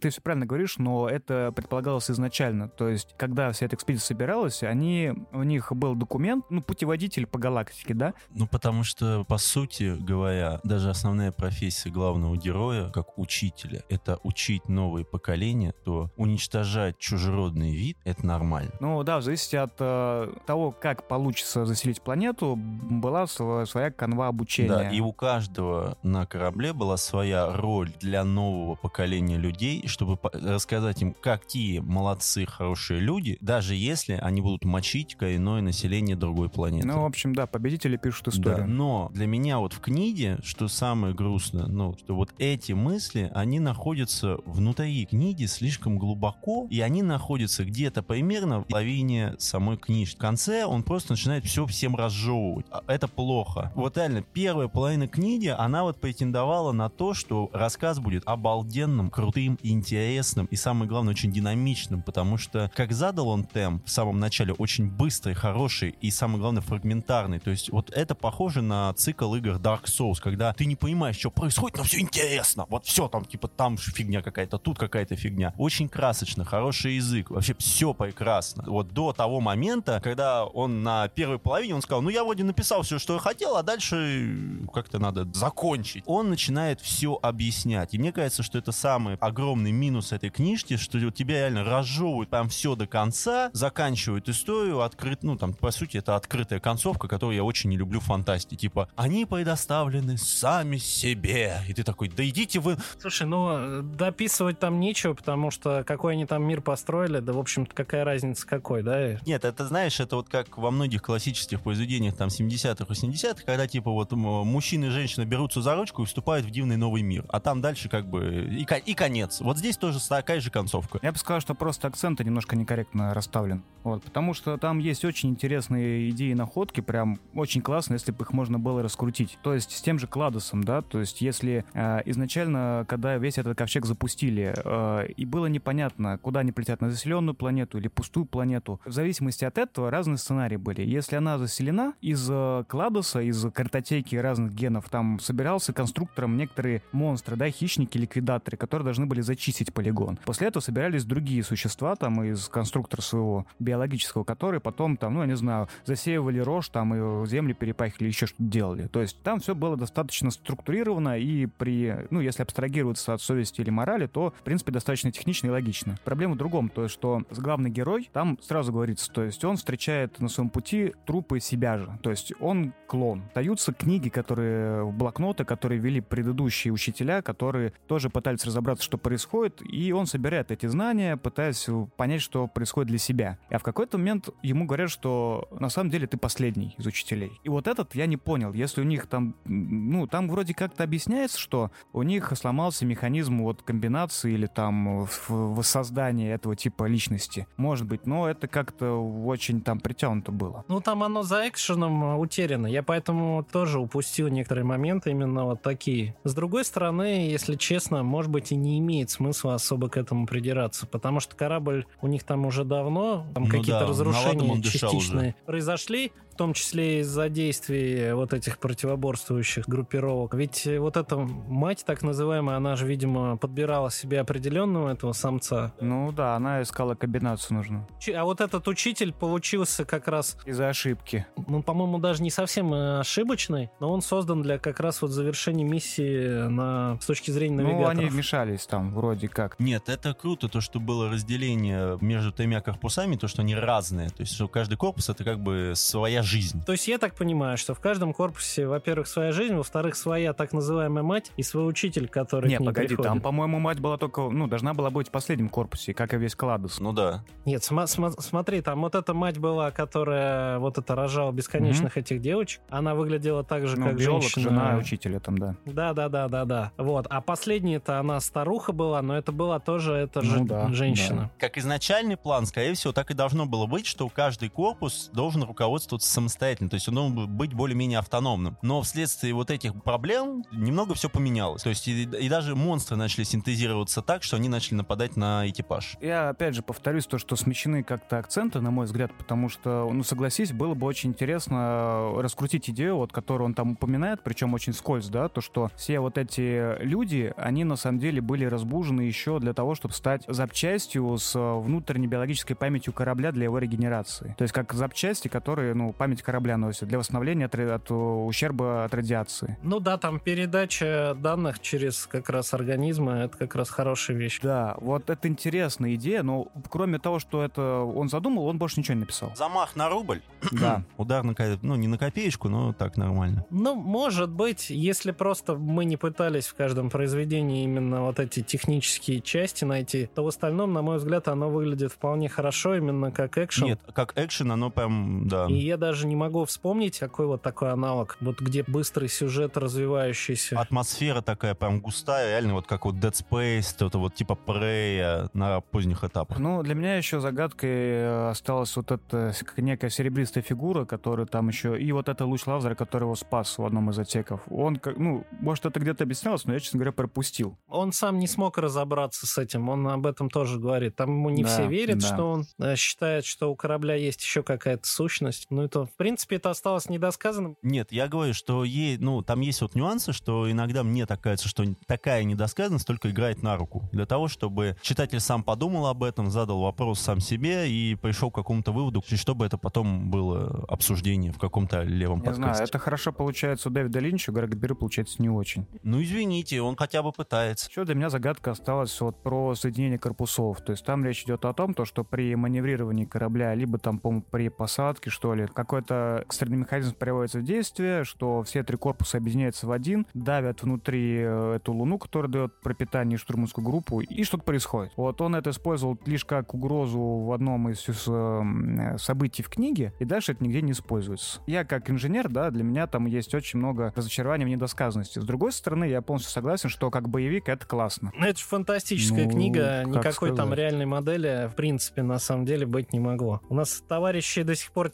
ты все правильно говоришь, но это предполагалось изначально. То есть, когда вся эта экспедиция собиралась, они, у них был документ, ну, путеводитель по галактике, да? Ну, потому что, по сути говоря, даже основная профессия главного героя, как учителя, это учить новые поколения, то уничтожать чужеродный вид — это нормально. Ну да, в зависимости от э, того, как получится заселить планету, была своя канва обучения. Да, и у каждого на корабле была своя роль для нового поколения людей, чтобы рассказать им, какие молодцы, хорошие люди, даже если они будут мочить коренное население другой планеты. Ну, в общем, да, победители пишут историю. Да, но для меня вот в книге, что самое грустное, ну, что вот эти мысли, они находятся внутри книги слишком глубоко и они находятся где-то примерно в половине самой книжки. В конце он просто начинает все всем разжевывать. А это плохо. Вот реально, первая половина книги, она вот претендовала на то, что рассказ будет обалденным, крутым, интересным и, самое главное, очень динамичным, потому что, как задал он темп в самом начале, очень быстрый, хороший и, самое главное, фрагментарный. То есть вот это похоже на цикл игр Dark Souls, когда ты не понимаешь, что происходит, но все интересно. Вот все там, типа, там фигня какая-то, тут какая-то фигня. Очень красочно, хороший язык, вообще все прекрасно. Вот до того момента, когда он на первой половине, он сказал, ну я вроде написал все, что я хотел, а дальше как-то надо закончить. Он начинает все объяснять. И мне кажется, что это самый огромный минус этой книжки, что тебя реально разжевывают прям все до конца, заканчивают историю, открыт, ну там, по сути, это открытая концовка, которую я очень не люблю в фантастике. Типа, они предоставлены сами себе. И ты такой, да идите вы... Слушай, ну, дописывать там нечего, потому что какой они там мир построили, да, в общем-то, какая разница какой, да? Нет, это, знаешь, это вот как во многих классических произведениях там 70-х, 80-х, когда, типа, вот мужчина и женщина берутся за ручку и вступают в дивный новый мир. А там дальше как бы и, и конец. Вот здесь тоже такая же концовка. Я бы сказал, что просто акценты немножко некорректно расставлен. Вот, потому что там есть очень интересные идеи и находки, прям очень классно, если бы их можно было раскрутить. То есть с тем же Кладосом, да, то есть если э, изначально, когда весь этот ковчег запустили, э, и было непонятно, куда они полетят, на заселенную планету или пустую планету, в зависимости от этого разные сценарии были. Если она заселена, из Кладоса, из картотеки разных генов, там собирался конструктором некоторые монстры, да, хищники, ликвидаторы, которые должны были зачистить полигон. После этого собирались другие существа там из конструктора своего биологического, которые потом там, ну, я не знаю, засеивали рожь там и земли перепахивали, еще что-то делали. То есть там все было достаточно структурировано и при, ну, если абстрагироваться от совести или морали, то, в принципе, достаточно технично и логично. Проблема в другом, то есть, что главный герой, там сразу говорится, то есть он встречает на своем пути трупы себя же, то есть он клон. Даются книги, которые, блокноты, которые вели предыдущие учителя, которые тоже пытались разобраться, что происходит, и он собирает эти знания, пытаясь понять, что происходит для себя. А в какой-то момент ему говорят, что на самом деле ты последний из учителей. И вот этот я не понял. Если у них там, ну, там вроде как-то объясняется, что у них сломался механизм вот комбинации или там воссоздания этого типа личности. Может быть, но это как-то очень там притянуто было. Ну, там оно за экшеном утеряно. Я поэтому тоже упустил некоторые моменты именно вот такие. С другой стороны, если честно, может быть и не имеет смысла особо к этому придираться, потому что корабль у них там уже давно, там ну какие-то да, разрушения частичные произошли, том числе из-за действий вот этих противоборствующих группировок. Ведь вот эта мать, так называемая, она же, видимо, подбирала себе определенного этого самца. Ну да, она искала комбинацию нужную. А вот этот учитель получился как раз... Из-за ошибки. Ну, по-моему, даже не совсем э, ошибочный, но он создан для как раз вот завершения миссии на... с точки зрения навигаторов. Ну, они вмешались там вроде как. Нет, это круто, то, что было разделение между тремя корпусами, то, что они разные. То есть, что каждый корпус — это как бы своя жизнь. То есть я так понимаю, что в каждом корпусе, во-первых, своя жизнь, во-вторых, своя так называемая мать и свой учитель, который Не, к ней погоди, приходит. там, по-моему, мать была только, ну, должна была быть в последнем корпусе, как и весь Кладус. Ну да. Нет, см- см- смотри, там вот эта мать была, которая вот это рожала бесконечных mm-hmm. этих девочек. Она выглядела так же, ну, как биолог, женщина. жена учителя там, да. Да, да, да, да, да. Вот. А последняя-то она старуха была, но это была тоже это же ну, да, женщина. Да. Как изначальный план, скорее всего, так и должно было быть, что каждый корпус должен руководствоваться самостоятельно. То есть он должен быть более-менее автономным. Но вследствие вот этих проблем немного все поменялось. То есть и, и даже монстры начали синтезироваться так, что они начали нападать на экипаж. Я опять же повторюсь то, что смещены как-то акценты, на мой взгляд, потому что, ну согласись, было бы очень интересно раскрутить идею, вот, которую он там упоминает, причем очень скользь, да, то, что все вот эти люди, они на самом деле были разбужены еще для того, чтобы стать запчастью с внутренней биологической памятью корабля для его регенерации. То есть как запчасти, которые, ну, память корабля носят для восстановления восстановления от, от ущерба от радиации. Ну да, там передача данных через как раз организмы, это как раз хорошая вещь. Да, вот это интересная идея, но кроме того, что это он задумал, он больше ничего не написал. Замах на рубль? Да. Удар на, ну не на копеечку, но так нормально. Ну, может быть, если просто мы не пытались в каждом произведении именно вот эти технические части найти, то в остальном, на мой взгляд, оно выглядит вполне хорошо, именно как экшен. Нет, как экшен, оно прям, да. И я даже не могу вспомнить, какой вот такой аналог, вот где быстрый сюжет развивающийся. Атмосфера такая прям густая, реально вот как вот Dead Space, что-то вот типа Prey на поздних этапах. Ну, для меня еще загадкой э, осталась вот эта некая серебристая фигура, которая там еще... И вот это луч лазера, который его спас в одном из отсеков. Он, как, ну, может, это где-то объяснялось, но я, честно говоря, пропустил. Он сам не смог разобраться с этим, он об этом тоже говорит. Там ему не да, все верят, да. что он э, считает, что у корабля есть еще какая-то сущность. Ну, это, в принципе, это осталось не недосказанным? Нет, я говорю, что ей, ну, там есть вот нюансы, что иногда мне так кажется, что такая недосказанность только играет на руку. Для того, чтобы читатель сам подумал об этом, задал вопрос сам себе и пришел к какому-то выводу, чтобы это потом было обсуждение в каком-то левом не подкасте. знаю, это хорошо получается у Дэвида Линча, у Грега Биры получается не очень. Ну, извините, он хотя бы пытается. Еще для меня загадка осталась вот про соединение корпусов. То есть там речь идет о том, то, что при маневрировании корабля, либо там, по при посадке, что ли, как какой-то экстренный механизм приводится в действие, что все три корпуса объединяются в один, давят внутри э, эту луну, которая дает пропитание штурманскую группу, и что-то происходит. Вот он это использовал лишь как угрозу в одном из э, событий в книге, и дальше это нигде не используется. Я как инженер, да, для меня там есть очень много разочарований в недосказанности. С другой стороны, я полностью согласен, что как боевик это классно. Ну, это же фантастическая Ну, книга, как никакой там сказать. реальной модели в принципе на самом деле быть не могло. У нас товарищи до сих пор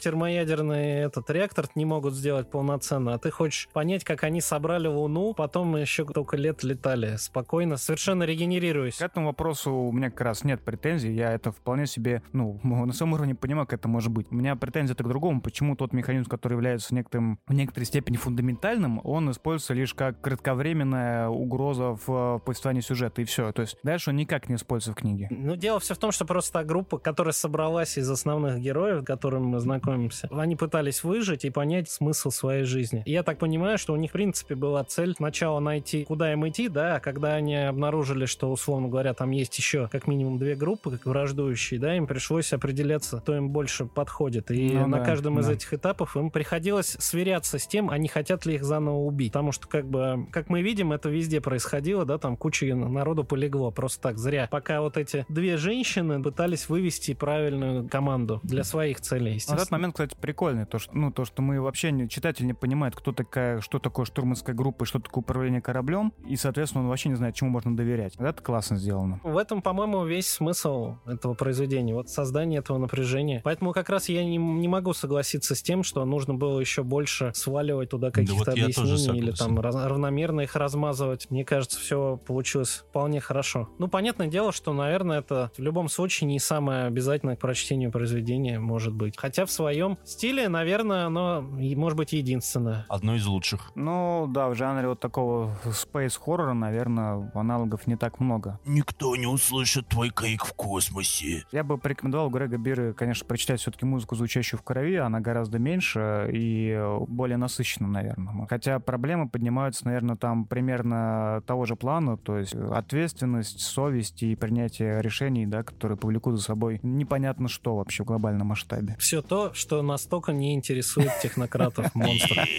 термоядерный этот реактор не могут сделать полноценно, а ты хочешь понять, как они собрали Луну, потом еще только лет летали спокойно, совершенно регенерируясь. К этому вопросу у меня как раз нет претензий. Я это вполне себе, ну, на своем уровне понимаю, как это может быть. У меня претензия к другому. Почему тот механизм, который является некоторым, в некоторой степени фундаментальным, он используется лишь как кратковременная угроза в повествовании сюжета, и все. То есть дальше он никак не используется в книге. Ну, дело все в том, что просто та группа, которая собралась из основных героев, с которыми мы знакомимся, они пытались выжить и понять смысл своей жизни. И я так понимаю, что у них, в принципе, была цель сначала найти, куда им идти, да, а когда они обнаружили, что, условно говоря, там есть еще как минимум две группы, как враждующие, да, им пришлось определяться, кто им больше подходит. И Ну на да, каждом из да. этих этапов им приходилось сверяться с тем, а не хотят ли их заново убить. Потому что, как бы, как мы видим, это везде происходило, да, там куча народу полегло, просто так, зря. Пока вот эти две женщины пытались вывести правильную команду для своих целей, естественно. этот момент, кстати, прикольный. То, что, ну, то, что мы вообще, не, читатель не понимает, кто такая, что такое штурманская группа и что такое управление кораблем, и, соответственно, он вообще не знает, чему можно доверять. Вот Это классно сделано. В этом, по-моему, весь смысл этого произведения, вот создание этого напряжения. Поэтому как раз я не, не могу согласиться с тем, что нужно было еще больше сваливать туда каких-то вот я тоже объяснений или там раз- равномерно их размазывать. Мне кажется, все получилось вполне хорошо. Ну, понятное дело, что, наверное, это в любом случае не самое обязательное к прочтению произведение может быть. Хотя в своем стиле, наверное, оно может быть единственное. Одно из лучших. Ну, да, в жанре вот такого спейс-хоррора, наверное, аналогов не так много. Никто не услышит твой крик в космосе. Я бы порекомендовал Грега Биры, конечно, прочитать все-таки музыку, звучащую в крови. Она гораздо меньше и более насыщена, наверное. Хотя проблемы поднимаются, наверное, там примерно того же плана, то есть ответственность, совесть и принятие решений, да, которые повлекут за собой непонятно что вообще в глобальном масштабе. Все то, что настолько не интересует технократов, монстров.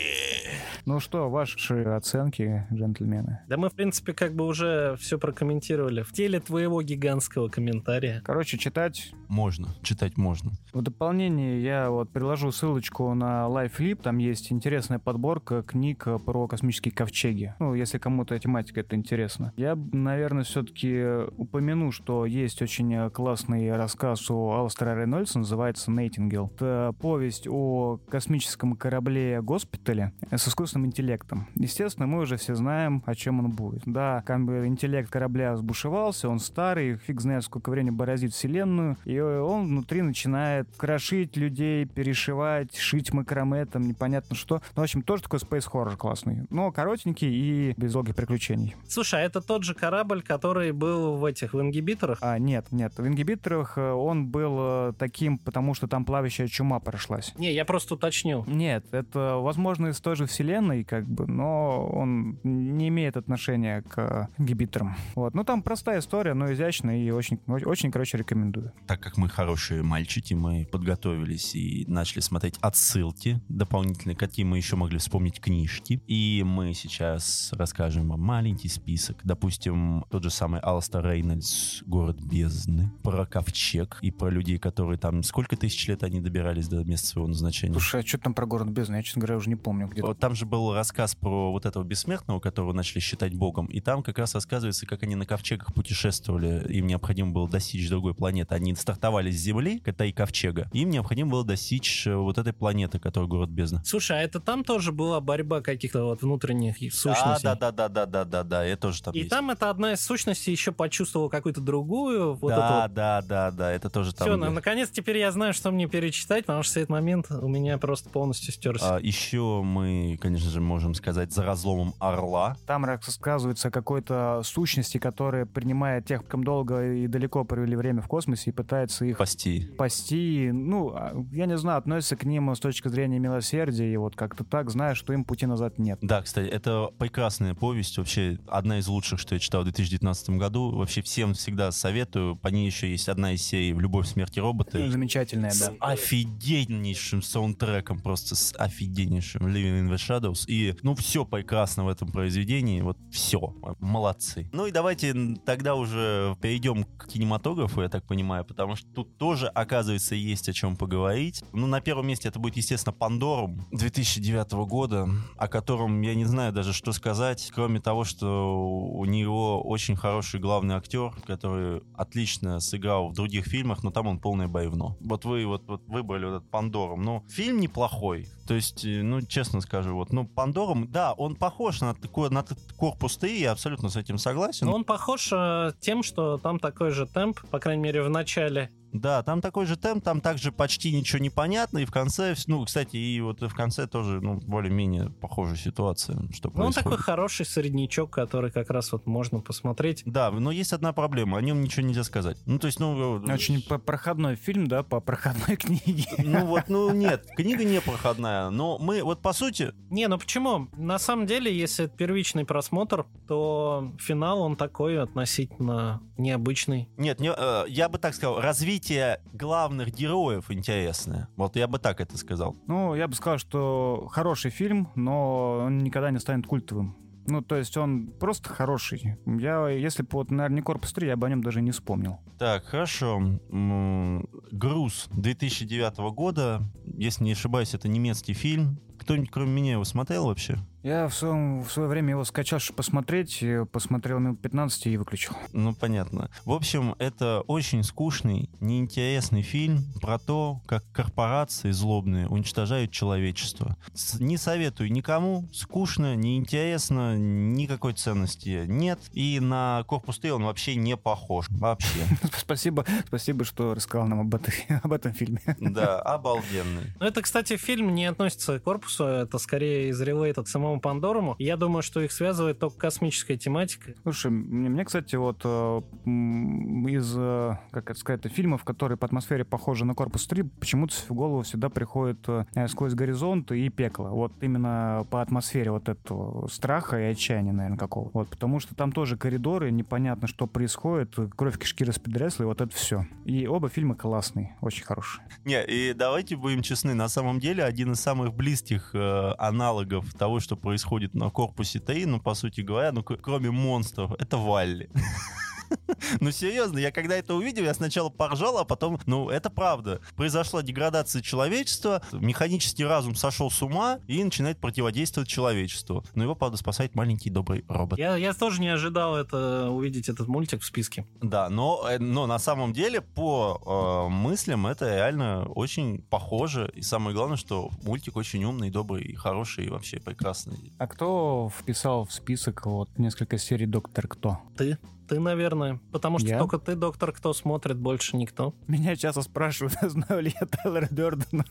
Ну что, ваши оценки, джентльмены? Да мы, в принципе, как бы уже все прокомментировали. В теле твоего гигантского комментария. Короче, читать Можно, читать можно. В дополнение я вот приложу ссылочку на LifeLib. Там есть интересная подборка книг про космические ковчеги. Ну, если кому-то тематика это интересно. Я, наверное, все-таки упомяну, что есть очень классный рассказ у Алстера Рейнольдса, называется «Нейтингел». Это повесть о космическом корабле госпитале с искусственным интеллектом. Естественно, мы уже все знаем, о чем он будет. Да, интеллект корабля сбушевался, он старый, фиг знает, сколько времени бороздит вселенную, и он внутри начинает крошить людей, перешивать, шить макраме, там непонятно что. Ну, в общем, тоже такой space horror классный. Но коротенький и без долгих приключений. Слушай, а это тот же корабль, который был в этих, в ингибиторах? А, нет, нет. В ингибиторах э, он был э, таким, потому что там плавающая чума прошлась. Не, я просто уточнил. Нет, это, возможно, из той же вселенной, как бы, но он не имеет отношения к ингибиторам. Вот. Ну, там простая история, но изящная и очень, очень, короче, рекомендую. Так как мы хорошие мальчики, мы подготовились и начали смотреть отсылки дополнительные, какие мы еще могли вспомнить книжки. И мы сейчас расскажем вам маленький список. Допустим, тот же самый Алстер Рейнольдс «Город бездны», про ковчег и про людей, которые там... Сколько тысяч лет они добирались до места своего назначения? Слушай, а что там про город бездны? Я, честно говоря, уже не помню. Где Вот Там же был рассказ про вот этого бессмертного, которого начали считать богом, и там как раз рассказывается, как они на ковчегах путешествовали, им необходимо было достичь другой планеты. Они стартовали с Земли, это и ковчега, им необходимо было достичь э, вот этой планеты, которая город бездна. Слушай, а это там тоже была борьба каких-то вот внутренних сущностей? Да, да, да, да, да, да, да, это тоже там И есть. там это одна из сущностей еще почувствовала какую-то другую. Вот да, вот. да, да, да, это тоже там. Все, наконец теперь я знаю, что мне перечитать, потому что этот момент у меня просто полностью стерся. А, еще мы, конечно же, можем сказать за разломом Орла. Там рассказывается о какой-то сущности, которая принимает тех, кем долго и далеко провели время в космосе и пытается их Спасти. спасти. Ну, а, я не знаю, относится к ним с точки зрения милосердия, и вот как-то так, зная, что им пути назад нет. Да, кстати, это прекрасная повесть, вообще одна из лучших, что я читал в 2019 году. Вообще всем всегда советую. По ней еще есть одна из серий «В любовь, смерти роботы». Замечательная, С да. офигеннейшим офигеннейшим саундтреком, просто с офигеннейшим Living in the Shadows. И, ну, все прекрасно в этом произведении. Вот все. Молодцы. Ну и давайте тогда уже перейдем к кинематографу, я так понимаю, потому что тут тоже, оказывается, есть о чем поговорить. Ну, на первом месте это будет, естественно, Пандорум 2009 года, о котором я не знаю даже, что сказать, кроме того, что у него очень хороший главный актер, который отлично сыграл в других фильмах, но там он полное боевно. Вот вы вот, вот выбрали вот этот Пандорум. Ну, фильм неплохой. То есть, э, ну, честно скажу, вот, ну, Пандорум, да, он похож на, такой, на корпус Т, я абсолютно с этим согласен. Но он похож э, тем, что там такой же темп, по крайней мере, в начале да, там такой же темп, там также почти ничего не понятно, и в конце, ну, кстати, и вот в конце тоже, ну, более-менее похожая ситуация, что ну, происходит. он такой хороший среднячок, который как раз вот можно посмотреть. Да, но есть одна проблема, о нем ничего нельзя сказать. Ну, то есть, ну... Э, Очень проходной фильм, да, по проходной книге. Ну, вот, ну, нет, книга не проходная, но мы, вот, по сути... Не, ну почему? На самом деле, если это первичный просмотр, то финал, он такой относительно необычный. Нет, не, э, я бы так сказал, развитие развитие главных героев интересное. Вот я бы так это сказал. Ну, я бы сказал, что хороший фильм, но он никогда не станет культовым. Ну, то есть он просто хороший. Я, если бы вот, наверное, не «Корпус 3», я бы о нем даже не вспомнил. Так, хорошо. «Груз» 2009 года. Если не ошибаюсь, это немецкий фильм. Кто-нибудь кроме меня его смотрел вообще? Я в, своем, в свое время его скачал, чтобы посмотреть, посмотрел минут 15 и выключил. Ну, понятно. В общем, это очень скучный, неинтересный фильм про то, как корпорации злобные уничтожают человечество. С не советую никому, скучно, неинтересно, никакой ценности нет. И на Корпус Т он вообще не похож. Вообще. Спасибо, спасибо, что рассказал нам об, этой, об этом фильме. Да, обалденный. Ну, это, кстати, фильм не относится к корпусу, это скорее из релейт от самого самому Пандоруму. Я думаю, что их связывает только космическая тематика. Слушай, мне, мне кстати, вот э, из, э, как это сказать, фильмов, которые по атмосфере похожи на Корпус 3, почему-то в голову всегда приходит э, «Сквозь горизонт» и «Пекло». Вот именно по атмосфере вот этого страха и отчаяния, наверное, какого. Вот, потому что там тоже коридоры, непонятно, что происходит, кровь кишки распредресла, и вот это все. И оба фильма классные, очень хорошие. Не, и давайте будем честны, на самом деле один из самых близких э, аналогов того, что происходит на корпусе ТАИ, ну, по сути говоря, ну, кроме монстров, это Валли. Ну, серьезно, я когда это увидел, я сначала поржал, а потом, ну, это правда. Произошла деградация человечества, механический разум сошел с ума и начинает противодействовать человечеству. Но его, правда, спасает маленький добрый робот. Я, я тоже не ожидал это увидеть этот мультик в списке. Да, но, э, но на самом деле, по э, мыслям, это реально очень похоже. И самое главное, что мультик очень умный, добрый, и хороший, и вообще прекрасный. А кто вписал в список вот несколько серий «Доктор Кто»? Ты ты, наверное. Потому что я? только ты, доктор, кто смотрит, больше никто. Меня часто спрашивают, знаю ли я Тайлера Дёрдена.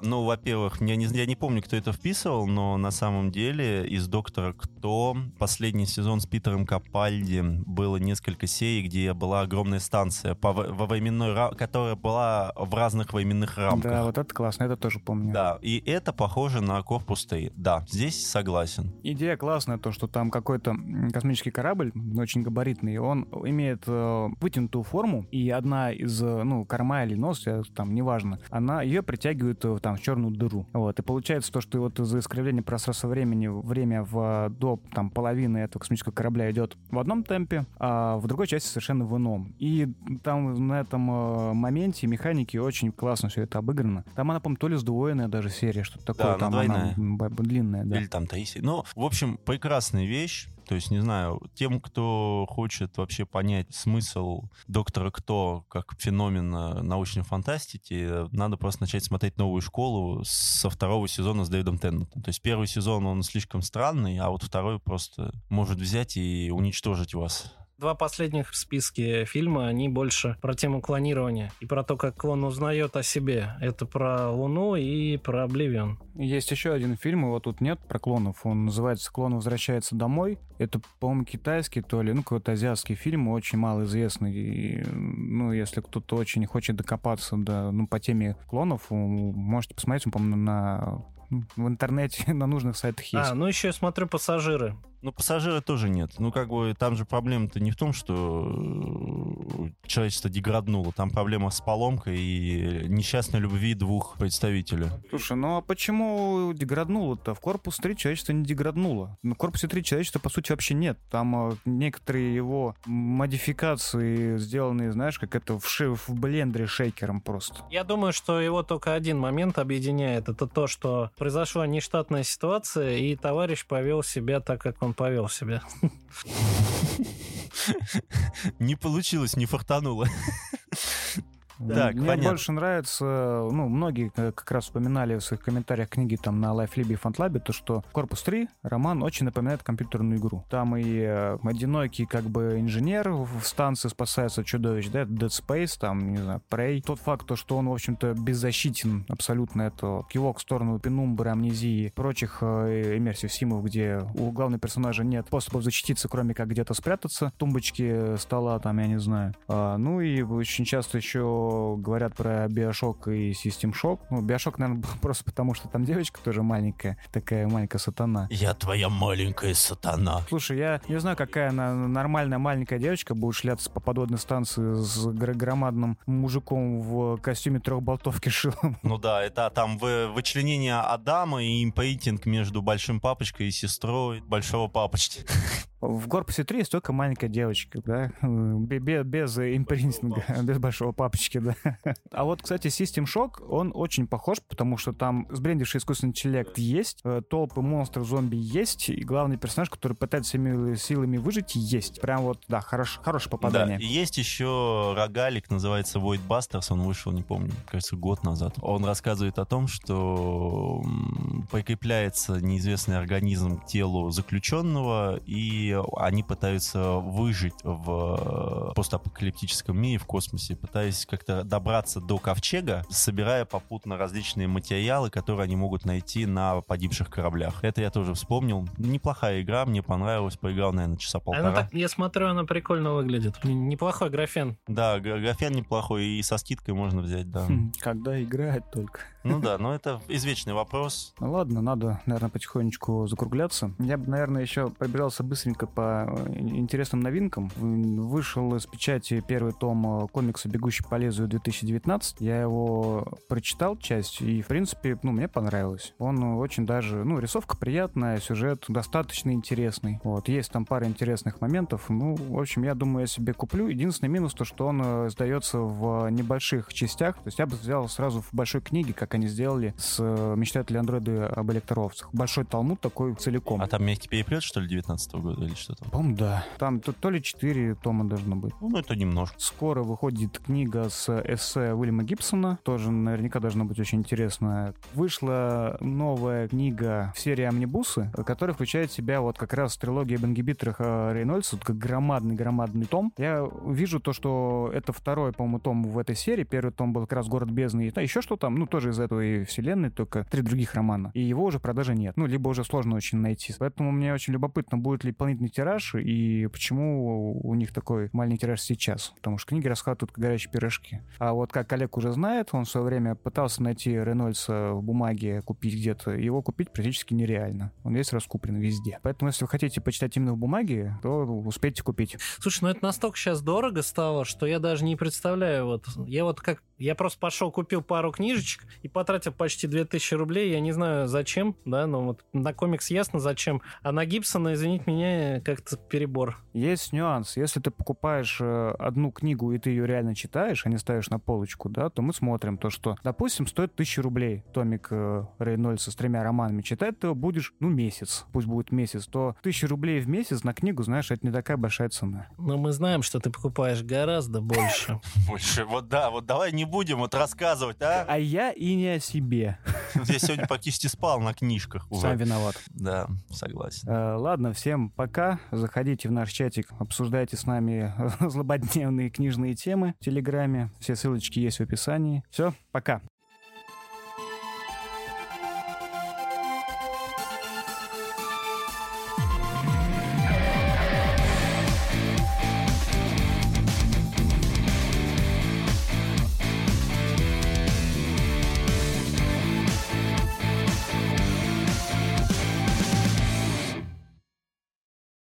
Ну, во-первых, я не, я не помню, кто это вписывал, но на самом деле из «Доктора Кто» последний сезон с Питером Капальди было несколько серий, где была огромная станция по, во временной, которая была в разных временных рамках. Да, вот это классно, это тоже помню. Да, и это похоже на корпус Т. Да, здесь согласен. Идея классная, то, что там какой-то космический корабль очень габаритный, он имеет э, вытянутую форму, и одна из, э, ну, корма или нос, там, неважно, она ее притягивает э, там в черную дыру. Вот, и получается то, что вот из-за искривления пространства времени время в, до там половины этого космического корабля идет в одном темпе, а в другой части совершенно в ином. И там на этом э, моменте механики очень классно все это обыграно. Там она, по-моему, то ли сдвоенная даже серия, что-то такое. Да, там она, она длинная, да. Или там Таисия. Ну, в общем, прекрасная вещь. То есть, не знаю, тем, кто хочет вообще понять смысл Доктора Кто как феномена научной фантастики, надо просто начать смотреть «Новую школу» со второго сезона с Дэвидом Теннетом. То есть первый сезон, он слишком странный, а вот второй просто может взять и уничтожить вас. Два последних в списке фильма, они больше про тему клонирования и про то, как клон узнает о себе. Это про Луну и про Обливион. Есть еще один фильм, его тут нет, про клонов. Он называется «Клон возвращается домой». Это, по-моему, китайский, то ли, ну, какой-то азиатский фильм, очень малоизвестный. И, ну, если кто-то очень хочет докопаться до, ну, по теме клонов, можете посмотреть, он, по-моему, на в интернете на нужных сайтах есть. А, ну еще я смотрю «Пассажиры». Ну, пассажира тоже нет. Ну, как бы там же проблема-то не в том, что человечество деграднуло. Там проблема с поломкой и несчастной любви двух представителей. Слушай, ну а почему деграднуло-то? В корпус 3 человечество не деграднуло. На корпусе 3 человечества, по сути, вообще нет. Там э, некоторые его модификации сделаны, знаешь, как это в, ши- в блендере шейкером просто. Я думаю, что его только один момент объединяет. Это то, что произошла нештатная ситуация, и товарищ повел себя так, как он повел себя. Не получилось, не фартануло. Так, Мне понятно. больше нравится, ну, многие э, как раз вспоминали в своих комментариях книги там на LifeLib и FantLab, то, что Корпус 3 роман очень напоминает компьютерную игру. Там и э, одинокий как бы инженер в станции спасается чудовищ, да, Dead Space, там, не знаю, Prey. Тот факт, то, что он, в общем-то, беззащитен абсолютно, это кивок в сторону пенумбры, амнезии, прочих э, иммерсив симов, где у главного персонажа нет способов защититься, кроме как где-то спрятаться, тумбочки стола, там, я не знаю. А, ну и очень часто еще говорят про Биошок и System Shock. Ну, Биошок, наверное, просто потому, что там девочка тоже маленькая, такая маленькая сатана. Я твоя маленькая сатана. Слушай, я не знаю, какая она нормальная маленькая девочка будет шляться по подводной станции с гр- громадным мужиком в костюме трехболтовки шилом. Ну да, это там вы- вычленение Адама и импейтинг между большим папочкой и сестрой большого папочки. В корпусе 3 есть только маленькая девочка, да, Бе- бе- без импринтинга, без большого папочки, да. А вот, кстати, System Shock, он очень похож, потому что там сбрендивший искусственный интеллект есть, э, толпы монстров, зомби есть, и главный персонаж, который пытается всеми силами выжить, есть. Прям вот, да, хорош, хорошее Да, попадание. и есть еще рогалик, называется Void Busters, он вышел, не помню, кажется, год назад. Он рассказывает о том, что прикрепляется неизвестный организм к телу заключенного, и они пытаются выжить в постапокалиптическом мире, в космосе, пытаясь как-то добраться до ковчега, собирая попутно различные материалы, которые они могут найти на погибших кораблях. Это я тоже вспомнил. Неплохая игра, мне понравилась, поиграл, наверное, часа полтора. Она так, я смотрю, она прикольно выглядит. Неплохой графен. Да, графен неплохой, и со скидкой можно взять, да. Хм, Когда играть только. Ну да, но это извечный вопрос. Ну ладно, надо, наверное, потихонечку закругляться. Я бы, наверное, еще пробирался быстренько по э, интересным новинкам. Вышел из печати первый том э, комикса «Бегущий по лезвию» 2019. Я его прочитал часть, и, в принципе, ну, мне понравилось. Он очень даже, ну, рисовка приятная, сюжет достаточно интересный. Вот, есть там пара интересных моментов. Ну, в общем, я думаю, я себе куплю. Единственный минус то, что он э, сдается в небольших частях. То есть я бы взял сразу в большой книге, как они сделали с э, «Мечтатели андроиды об электроовцах». Большой талмуд такой целиком. А там мягкий переплет, что ли, 19 года или что там? По-моему, да. Там то, то ли 4 тома должно быть. Ну, это немножко. Скоро выходит книга с эссе Уильяма Гибсона. Тоже наверняка должна быть очень интересная. Вышла новая книга в серии «Амнибусы», которая включает в себя вот как раз трилогия Бенгибитрах Рейнольдса, вот как громадный-громадный том. Я вижу то, что это второй, по-моему, том в этой серии. Первый том был как раз «Город бездны». И еще что там, ну, тоже из этой вселенной, только три других романа. И его уже в продаже нет. Ну, либо уже сложно очень найти. Поэтому мне очень любопытно, будет ли дополнительный тираж и почему у них такой маленький тираж сейчас. Потому что книги расхватывают как горячие пирожки. А вот как Олег уже знает, он в свое время пытался найти Рейнольдса в бумаге, купить где-то. Его купить практически нереально. Он весь раскуплен везде. Поэтому, если вы хотите почитать именно в бумаге, то успейте купить. Слушай, ну это настолько сейчас дорого стало, что я даже не представляю. Вот я вот как я просто пошел, купил пару книжечек и потратил почти 2000 рублей. Я не знаю, зачем, да, но вот на комикс ясно зачем. А на Гибсона, извините меня, как-то перебор. Есть нюанс. Если ты покупаешь э, одну книгу и ты ее реально читаешь, а не ставишь на полочку, да, то мы смотрим то, что, допустим, стоит 1000 рублей томик э, Рейнольдса с тремя романами. Читать ты его будешь, ну, месяц. Пусть будет месяц. То 1000 рублей в месяц на книгу, знаешь, это не такая большая цена. Но мы знаем, что ты покупаешь гораздо больше. Больше. Вот да, вот давай не будем вот рассказывать, а? А я и не о себе. Я сегодня практически спал на книжках Сам уже. виноват. Да, согласен. Э, Ладно, всем пока. Заходите в наш чатик, обсуждайте с нами злободневные книжные темы в Телеграме. Все ссылочки есть в описании. Все, пока.